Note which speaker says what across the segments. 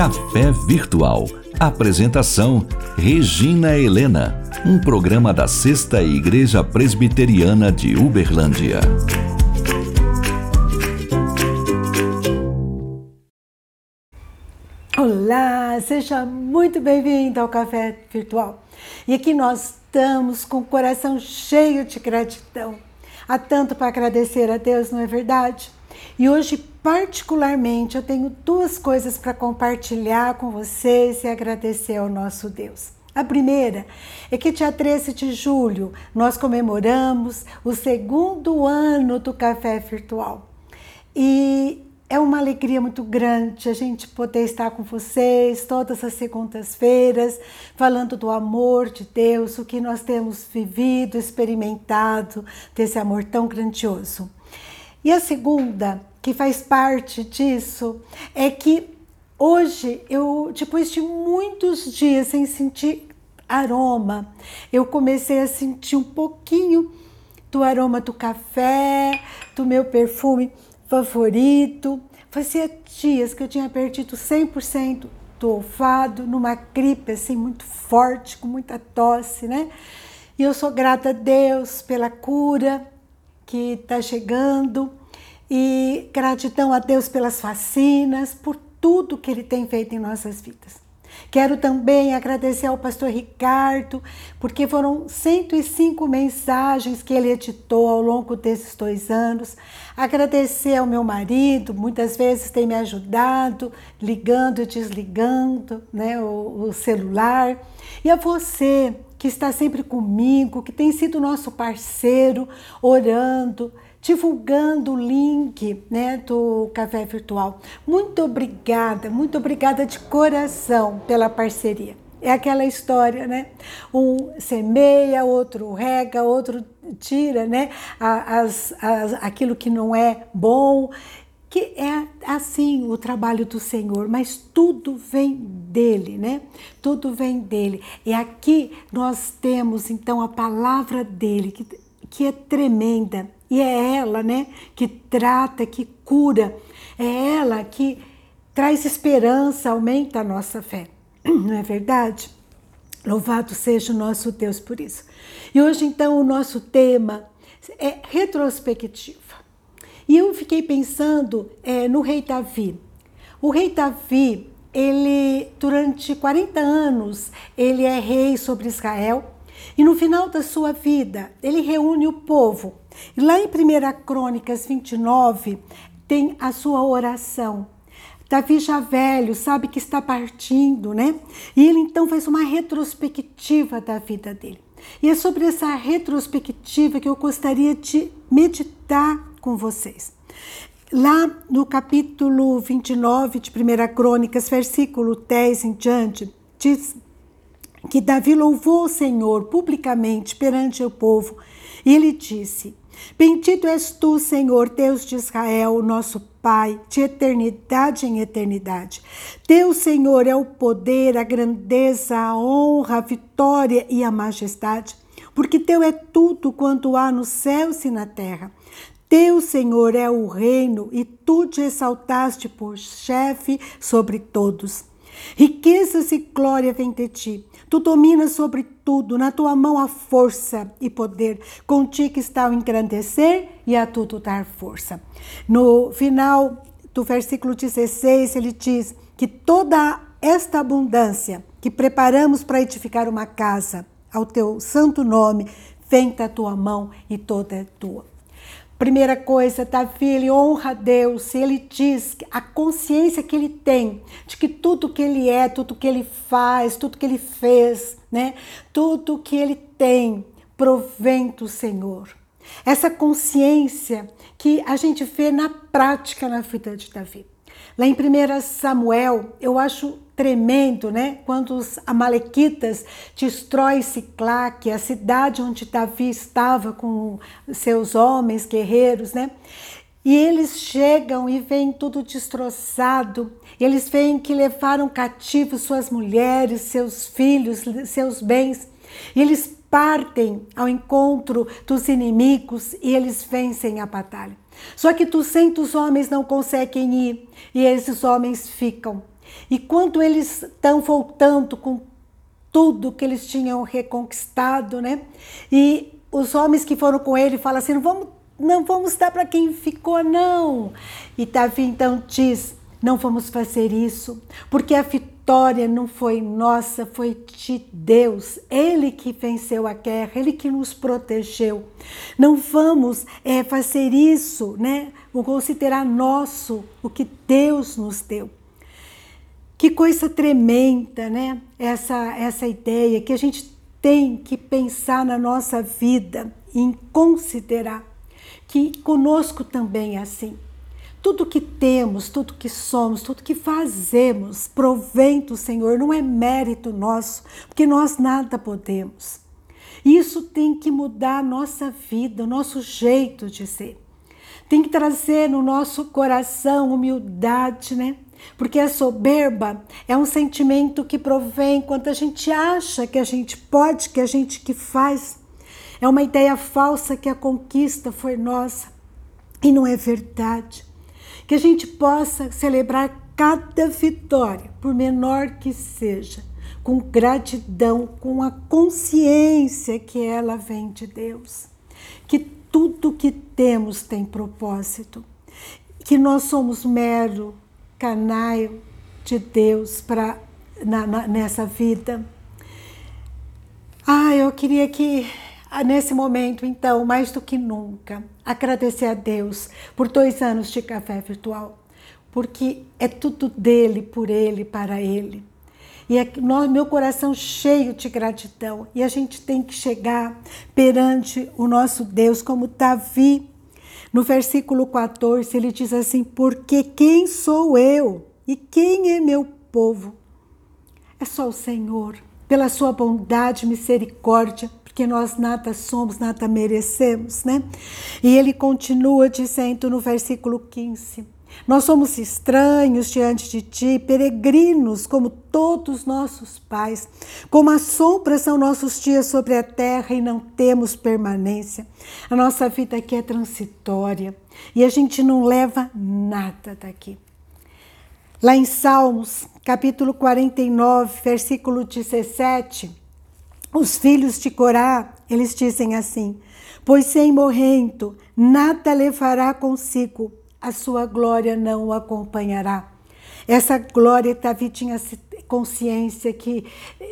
Speaker 1: Café Virtual. Apresentação: Regina Helena. Um programa da Sexta Igreja Presbiteriana de Uberlândia.
Speaker 2: Olá, seja muito bem-vindo ao Café Virtual. E aqui nós estamos com o coração cheio de gratidão. Há tanto para agradecer a Deus, não é verdade? E hoje, particularmente, eu tenho duas coisas para compartilhar com vocês e agradecer ao nosso Deus. A primeira é que dia 13 de julho nós comemoramos o segundo ano do Café Virtual. E é uma alegria muito grande a gente poder estar com vocês todas as segundas-feiras, falando do amor de Deus, o que nós temos vivido, experimentado desse amor tão grandioso. E a segunda, que faz parte disso, é que hoje eu, depois de muitos dias sem sentir aroma, eu comecei a sentir um pouquinho do aroma do café, do meu perfume favorito. Fazia dias que eu tinha perdido 100% do olfato, numa gripe assim muito forte, com muita tosse, né? E eu sou grata a Deus pela cura, que está chegando e gratidão a Deus pelas vacinas, por tudo que Ele tem feito em nossas vidas. Quero também agradecer ao pastor Ricardo, porque foram 105 mensagens que ele editou ao longo desses dois anos. Agradecer ao meu marido, muitas vezes tem me ajudado, ligando e desligando né, o, o celular. E a você, que está sempre comigo, que tem sido nosso parceiro, orando, divulgando o link né, do Café Virtual. Muito obrigada, muito obrigada de coração pela parceria. É aquela história, né? Um semeia, outro rega, outro tira, né? As, as, aquilo que não é bom que é assim o trabalho do Senhor, mas tudo vem dele, né? Tudo vem dele. E aqui nós temos então a palavra dele, que, que é tremenda, e é ela, né, que trata, que cura, é ela que traz esperança, aumenta a nossa fé. Não é verdade? Louvado seja o nosso Deus por isso. E hoje então o nosso tema é retrospectiva. E eu fiquei pensando é, no rei Davi. O rei Davi, ele durante 40 anos, ele é rei sobre Israel. E no final da sua vida, ele reúne o povo. Lá em 1 Crônicas 29, tem a sua oração. Davi já velho, sabe que está partindo, né? E ele então faz uma retrospectiva da vida dele. E é sobre essa retrospectiva que eu gostaria de meditar com vocês. Lá no capítulo 29 de 1 Crônicas, versículo 10 em diante, diz que Davi louvou o Senhor publicamente perante o povo e ele disse: Bendito és tu, Senhor, Deus de Israel, nosso Pai, de eternidade em eternidade. Teu, Senhor, é o poder, a grandeza, a honra, a vitória e a majestade, porque teu é tudo quanto há nos céus e na terra. Teu, Senhor, é o reino e tu te exaltaste por chefe sobre todos. Riquezas e glória vêm de ti. Tu dominas sobre tudo, na tua mão há força e poder. Contigo está o engrandecer e a tudo dar força. No final do versículo 16, ele diz que toda esta abundância que preparamos para edificar uma casa ao teu santo nome, vem da tua mão e toda é tua. Primeira coisa, Davi, ele honra a Deus, ele diz a consciência que ele tem de que tudo que ele é, tudo que ele faz, tudo que ele fez, né? Tudo que ele tem provém do Senhor. Essa consciência que a gente vê na prática na vida de Davi. Lá em 1 Samuel, eu acho tremendo, né? Quando os amalequitas destroem Ciclaque, a cidade onde Davi estava com seus homens guerreiros, né? E eles chegam e veem tudo destroçado. Eles veem que levaram cativos suas mulheres, seus filhos, seus bens. E eles partem ao encontro dos inimigos e eles vencem a batalha. Só que 200 homens não conseguem ir e esses homens ficam. E quando eles estão voltando com tudo que eles tinham reconquistado, né? E os homens que foram com ele falam assim: não vamos, não vamos dar para quem ficou, não. E Davi então diz: não vamos fazer isso, porque a não foi nossa, foi de Deus. Ele que venceu a guerra, ele que nos protegeu. Não vamos é, fazer isso, né? Vou considerar nosso o que Deus nos deu. Que coisa tremenda, né? Essa, essa ideia que a gente tem que pensar na nossa vida, em considerar que conosco também é assim. Tudo que temos, tudo que somos, tudo que fazemos provém do Senhor, não é mérito nosso, porque nós nada podemos. Isso tem que mudar a nossa vida, o nosso jeito de ser. Tem que trazer no nosso coração humildade, né? Porque a soberba é um sentimento que provém quando a gente acha que a gente pode, que a gente que faz. É uma ideia falsa que a conquista foi nossa e não é verdade que a gente possa celebrar cada vitória, por menor que seja, com gratidão, com a consciência que ela vem de Deus. Que tudo que temos tem propósito, que nós somos mero canal de Deus para nessa vida. Ah, eu queria que nesse momento, então, mais do que nunca, agradecer a Deus por dois anos de café virtual, porque é tudo dele, por ele, para ele. E é meu coração cheio de gratidão. E a gente tem que chegar perante o nosso Deus, como Davi, no versículo 14, ele diz assim: Porque quem sou eu e quem é meu povo? É só o Senhor, pela sua bondade e misericórdia, porque nós nada somos, nada merecemos, né? E ele continua dizendo no versículo 15: Nós somos estranhos diante de ti, peregrinos como todos nossos pais. Como a sombra são nossos dias sobre a terra e não temos permanência. A nossa vida aqui é transitória e a gente não leva nada daqui. Lá em Salmos, capítulo 49, versículo 17, os filhos de Corá, eles dizem assim: Pois sem morrendo, nada levará consigo, a sua glória não o acompanhará. Essa glória, Davi tinha consciência que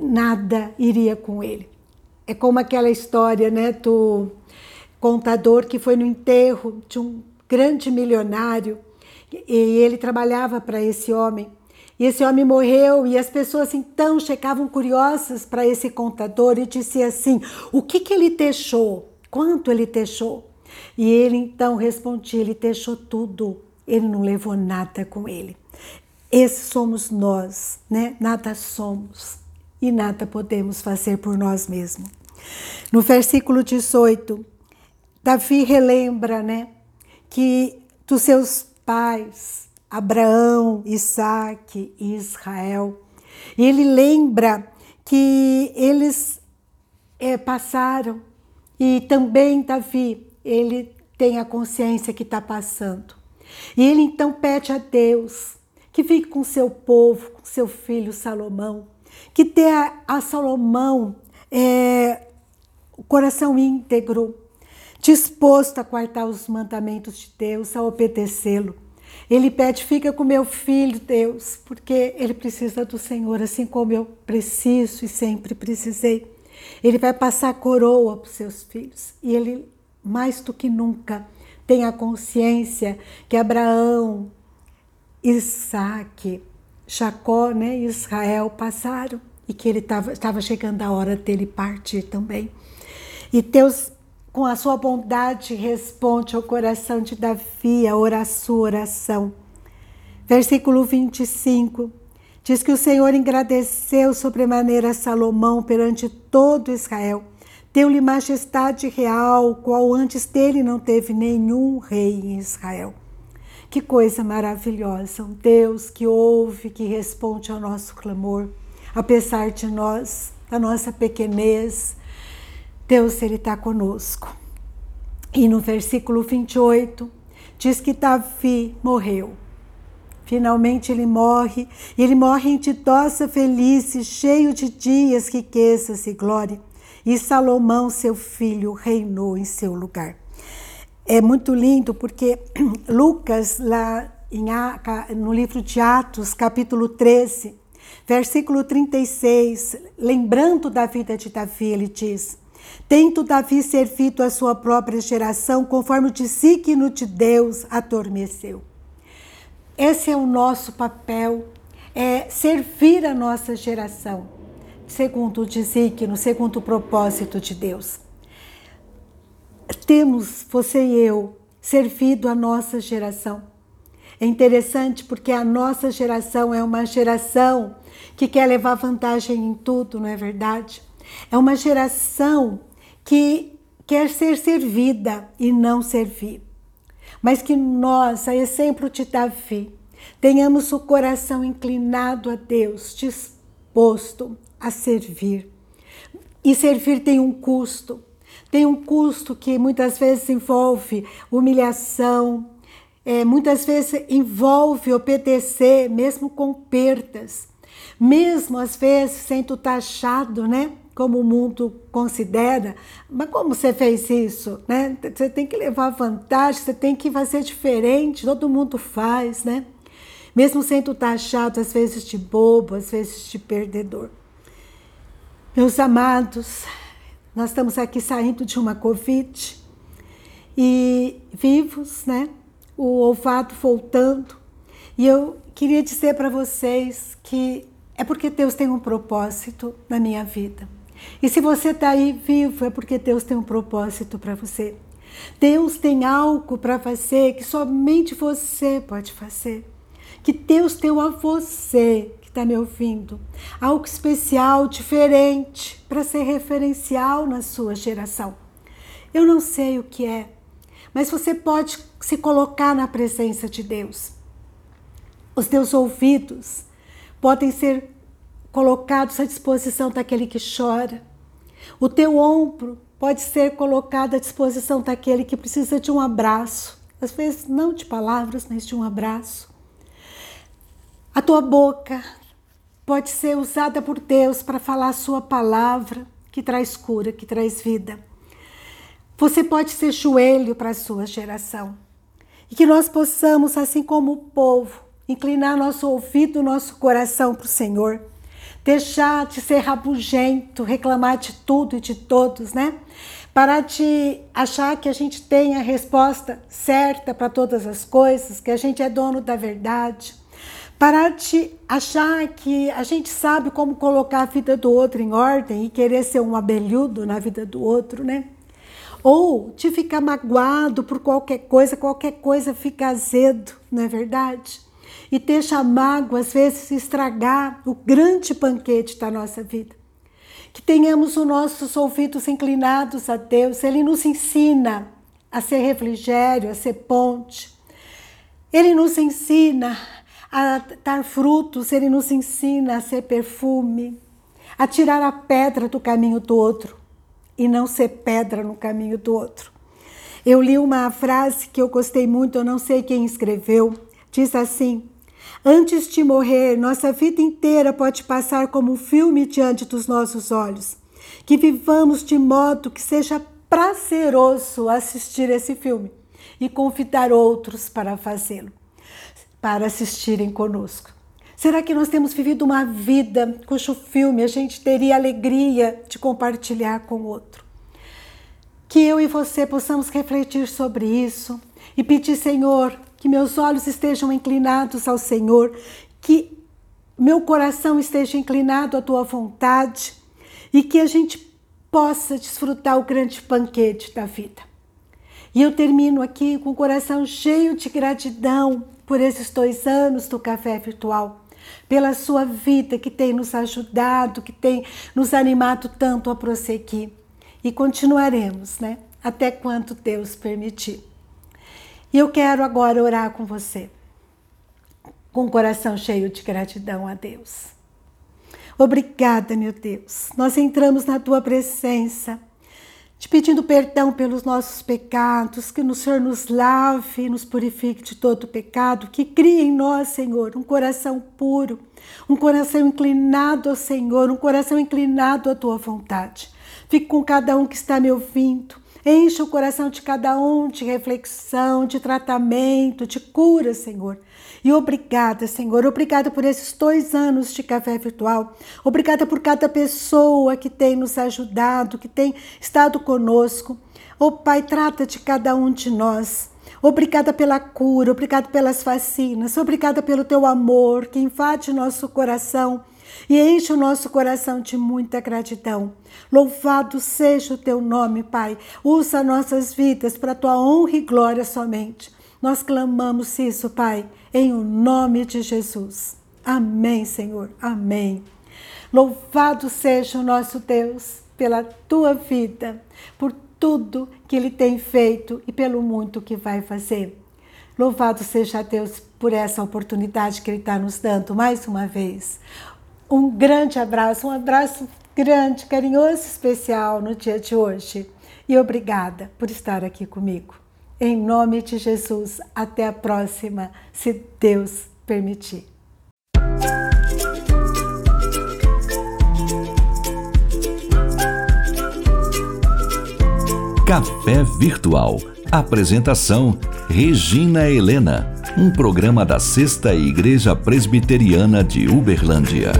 Speaker 2: nada iria com ele. É como aquela história né, do contador que foi no enterro de um grande milionário e ele trabalhava para esse homem. E esse homem morreu e as pessoas então chegavam curiosas para esse contador e diziam assim: o que, que ele deixou? Quanto ele deixou? E ele então respondia: ele deixou tudo, ele não levou nada com ele. Esses somos nós, né? Nada somos e nada podemos fazer por nós mesmos. No versículo 18, Davi relembra, né, que dos seus pais, Abraão, Isaac e Israel. E ele lembra que eles é, passaram e também Davi, ele tem a consciência que está passando. E ele então pede a Deus que fique com seu povo, com seu filho Salomão, que dê a, a Salomão é, o coração íntegro, disposto a guardar os mandamentos de Deus, a obedecê-lo. Ele pede: fica com meu filho, Deus, porque ele precisa do Senhor, assim como eu preciso e sempre precisei. Ele vai passar a coroa para os seus filhos e ele, mais do que nunca, tem a consciência que Abraão, Isaac, Jacó né, Israel passaram e que ele estava chegando a hora dele partir também. E Deus com a sua bondade, responde ao coração de Davi a sua oração. Versículo 25 diz que o Senhor engrandeceu sobremaneira Salomão perante todo Israel. Deu-lhe majestade real, qual antes dele não teve nenhum rei em Israel. Que coisa maravilhosa! Um Deus que ouve, que responde ao nosso clamor, apesar de nós, da nossa pequenez, Deus ele está conosco. E no versículo 28 diz que Davi morreu. Finalmente ele morre, e ele morre em ditosa feliz, cheio de dias, riquezas e glória. E Salomão, seu filho, reinou em seu lugar. É muito lindo porque Lucas, lá em, no livro de Atos, capítulo 13, versículo 36, lembrando da vida de Davi, ele diz: Tendo Davi servido a sua própria geração, conforme o desígnio de Deus adormeceu. Esse é o nosso papel, é servir a nossa geração, segundo o desígnio, segundo o propósito de Deus. Temos, você e eu, servido a nossa geração. É interessante porque a nossa geração é uma geração que quer levar vantagem em tudo, não é verdade? É uma geração que quer ser servida e não servir mas que nós, a exemplo de Davi, tenhamos o coração inclinado a Deus, disposto a servir. E servir tem um custo, tem um custo que muitas vezes envolve humilhação, é, muitas vezes envolve obedecer, mesmo com perdas, mesmo às vezes sendo taxado, né? Como o mundo considera, mas como você fez isso? Né? Você tem que levar vantagem, você tem que fazer diferente, todo mundo faz, né? Mesmo sendo taxado às vezes de bobo, às vezes de perdedor. Meus amados, nós estamos aqui saindo de uma Covid e vivos, né? O olfato voltando. E eu queria dizer para vocês que é porque Deus tem um propósito na minha vida. E se você está aí vivo, é porque Deus tem um propósito para você. Deus tem algo para fazer que somente você pode fazer. Que Deus deu a você que está me ouvindo algo especial, diferente, para ser referencial na sua geração. Eu não sei o que é, mas você pode se colocar na presença de Deus. Os teus ouvidos podem ser colocados à disposição daquele que chora. O teu ombro pode ser colocado à disposição daquele que precisa de um abraço, às vezes não de palavras, mas de um abraço. A tua boca pode ser usada por Deus para falar a sua palavra, que traz cura, que traz vida. Você pode ser joelho para a sua geração. E que nós possamos, assim como o povo, inclinar nosso ouvido, nosso coração para o Senhor deixar de ser rabugento, reclamar de tudo e de todos, né? Parar de achar que a gente tem a resposta certa para todas as coisas, que a gente é dono da verdade. Parar de achar que a gente sabe como colocar a vida do outro em ordem e querer ser um abelhudo na vida do outro, né? Ou de ficar magoado por qualquer coisa, qualquer coisa fica azedo, não é verdade? E deixa a mágoa, às vezes, estragar o grande banquete da nossa vida. Que tenhamos os nossos ouvidos inclinados a Deus, Ele nos ensina a ser refrigério, a ser ponte. Ele nos ensina a dar frutos, Ele nos ensina a ser perfume, a tirar a pedra do caminho do outro e não ser pedra no caminho do outro. Eu li uma frase que eu gostei muito, eu não sei quem escreveu, diz assim: Antes de morrer, nossa vida inteira pode passar como um filme diante dos nossos olhos. Que vivamos de modo que seja prazeroso assistir esse filme e convidar outros para fazê-lo, para assistirem conosco. Será que nós temos vivido uma vida cujo filme a gente teria alegria de compartilhar com outro? Que eu e você possamos refletir sobre isso e pedir, Senhor, que meus olhos estejam inclinados ao Senhor, que meu coração esteja inclinado à tua vontade e que a gente possa desfrutar o grande banquete da vida. E eu termino aqui com o coração cheio de gratidão por esses dois anos do Café Virtual, pela sua vida que tem nos ajudado, que tem nos animado tanto a prosseguir. E continuaremos, né? Até quanto Deus permitir. E eu quero agora orar com você, com o coração cheio de gratidão a Deus. Obrigada, meu Deus. Nós entramos na tua presença te pedindo perdão pelos nossos pecados, que o Senhor nos lave e nos purifique de todo pecado, que crie em nós, Senhor, um coração puro, um coração inclinado ao Senhor, um coração inclinado à tua vontade. Fique com cada um que está me ouvindo. Enche o coração de cada um de reflexão, de tratamento, de cura, Senhor. E obrigada, Senhor. Obrigada por esses dois anos de café virtual. Obrigada por cada pessoa que tem nos ajudado, que tem estado conosco. Oh, Pai, trata de cada um de nós. Obrigada pela cura, obrigada pelas vacinas, obrigada pelo teu amor que invade nosso coração e enche o nosso coração de muita gratidão. Louvado seja o teu nome, Pai. Usa nossas vidas para a tua honra e glória somente. Nós clamamos isso, Pai, em o nome de Jesus. Amém, Senhor. Amém. Louvado seja o nosso Deus pela tua vida, por tudo que ele tem feito e pelo muito que vai fazer. Louvado seja Deus por essa oportunidade que ele está nos dando mais uma vez. Um grande abraço, um abraço grande, carinhoso, especial no dia de hoje. E obrigada por estar aqui comigo. Em nome de Jesus, até a próxima, se Deus permitir.
Speaker 1: Café Virtual. Apresentação: Regina Helena um programa da Sexta Igreja Presbiteriana de Uberlândia.